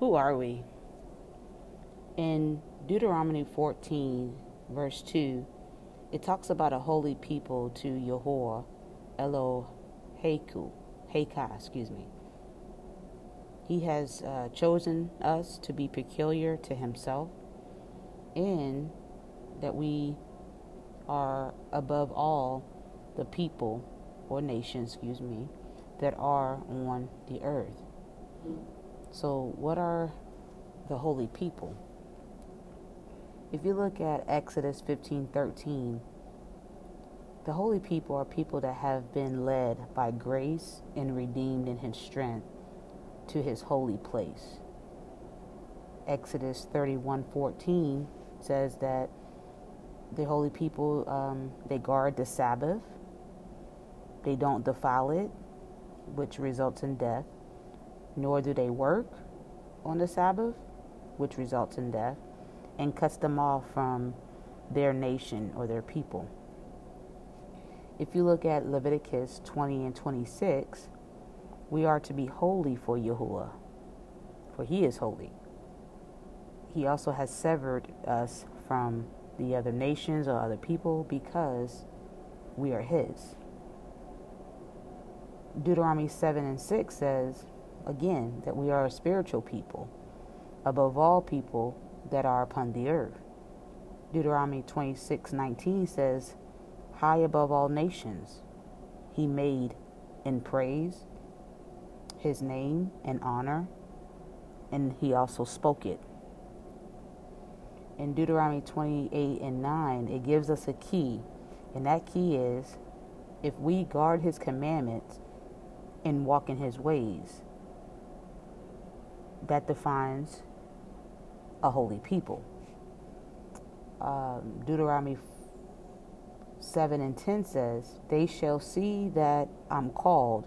Who are we? In Deuteronomy 14, verse 2, it talks about a holy people to Yahweh, Eloheku, Heka, excuse me. He has uh, chosen us to be peculiar to himself and that we are above all the people or nations, excuse me, that are on the earth. So, what are the holy people? If you look at Exodus 15 13, the holy people are people that have been led by grace and redeemed in his strength to his holy place. Exodus 31 14 says that the holy people um, they guard the Sabbath, they don't defile it, which results in death, nor do they work on the Sabbath, which results in death, and cuts them off from their nation or their people. If you look at Leviticus 20 and 26, we are to be holy for Yahuwah, for he is holy. He also has severed us from the other nations or other people because we are his. Deuteronomy 7 and 6 says, again, that we are a spiritual people, above all people that are upon the earth. Deuteronomy 26 19 says, High above all nations, he made in praise his name and honor, and he also spoke it. In Deuteronomy 28 and 9, it gives us a key, and that key is if we guard his commandments and walk in his ways, that defines a holy people. Um, Deuteronomy 7 and 10 says, They shall see that I'm called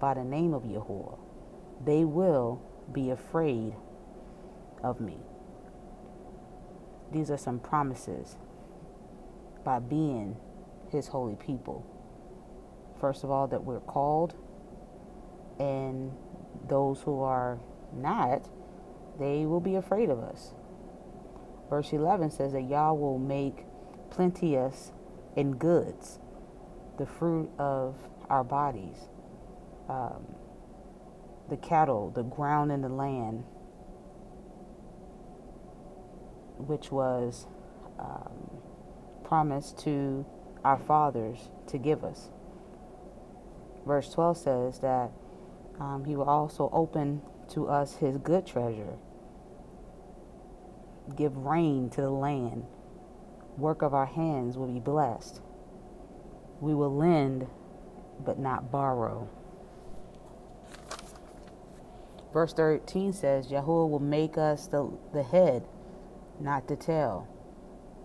by the name of Yahuwah. They will be afraid of me. These are some promises by being his holy people. First of all, that we're called, and those who are not, they will be afraid of us. Verse 11 says that Yah will make plenteous in goods, the fruit of our bodies, um, the cattle, the ground and the land, which was um, promised to our fathers to give us. Verse 12 says that um, he will also open to us his good treasure. Give rain to the land. Work of our hands will be blessed. We will lend, but not borrow. Verse 13 says, Yahuwah will make us the, the head, not the tail.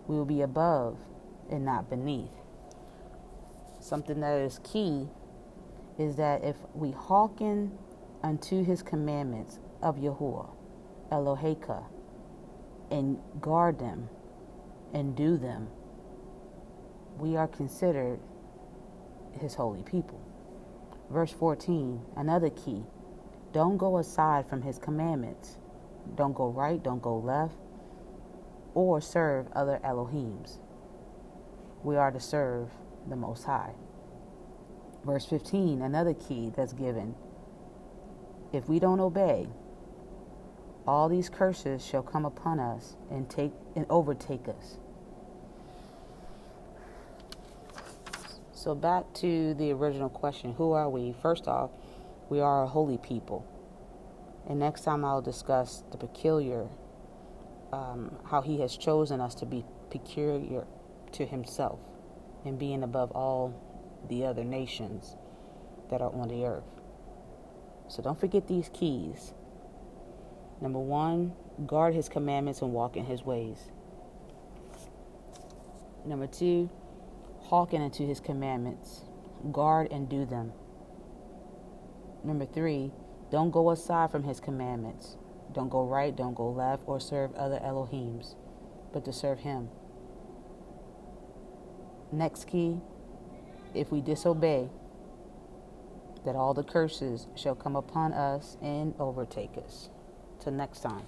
We will be above and not beneath. Something that is key is that if we hearken unto his commandments of Yahuwah, Eloheka, and guard them and do them, we are considered his holy people. Verse 14, another key don't go aside from his commandments. Don't go right, don't go left, or serve other Elohims. We are to serve the Most High. Verse 15, another key that's given if we don't obey, all these curses shall come upon us and take and overtake us. So back to the original question, who are we? First off, we are a holy people. And next time I'll discuss the peculiar um, how he has chosen us to be peculiar to himself and being above all the other nations that are on the earth. So don't forget these keys. Number one, guard his commandments and walk in his ways. Number two, hearken unto his commandments, guard and do them. Number three, don't go aside from his commandments. Don't go right, don't go left, or serve other Elohims, but to serve him. Next key, if we disobey, that all the curses shall come upon us and overtake us. Till next time.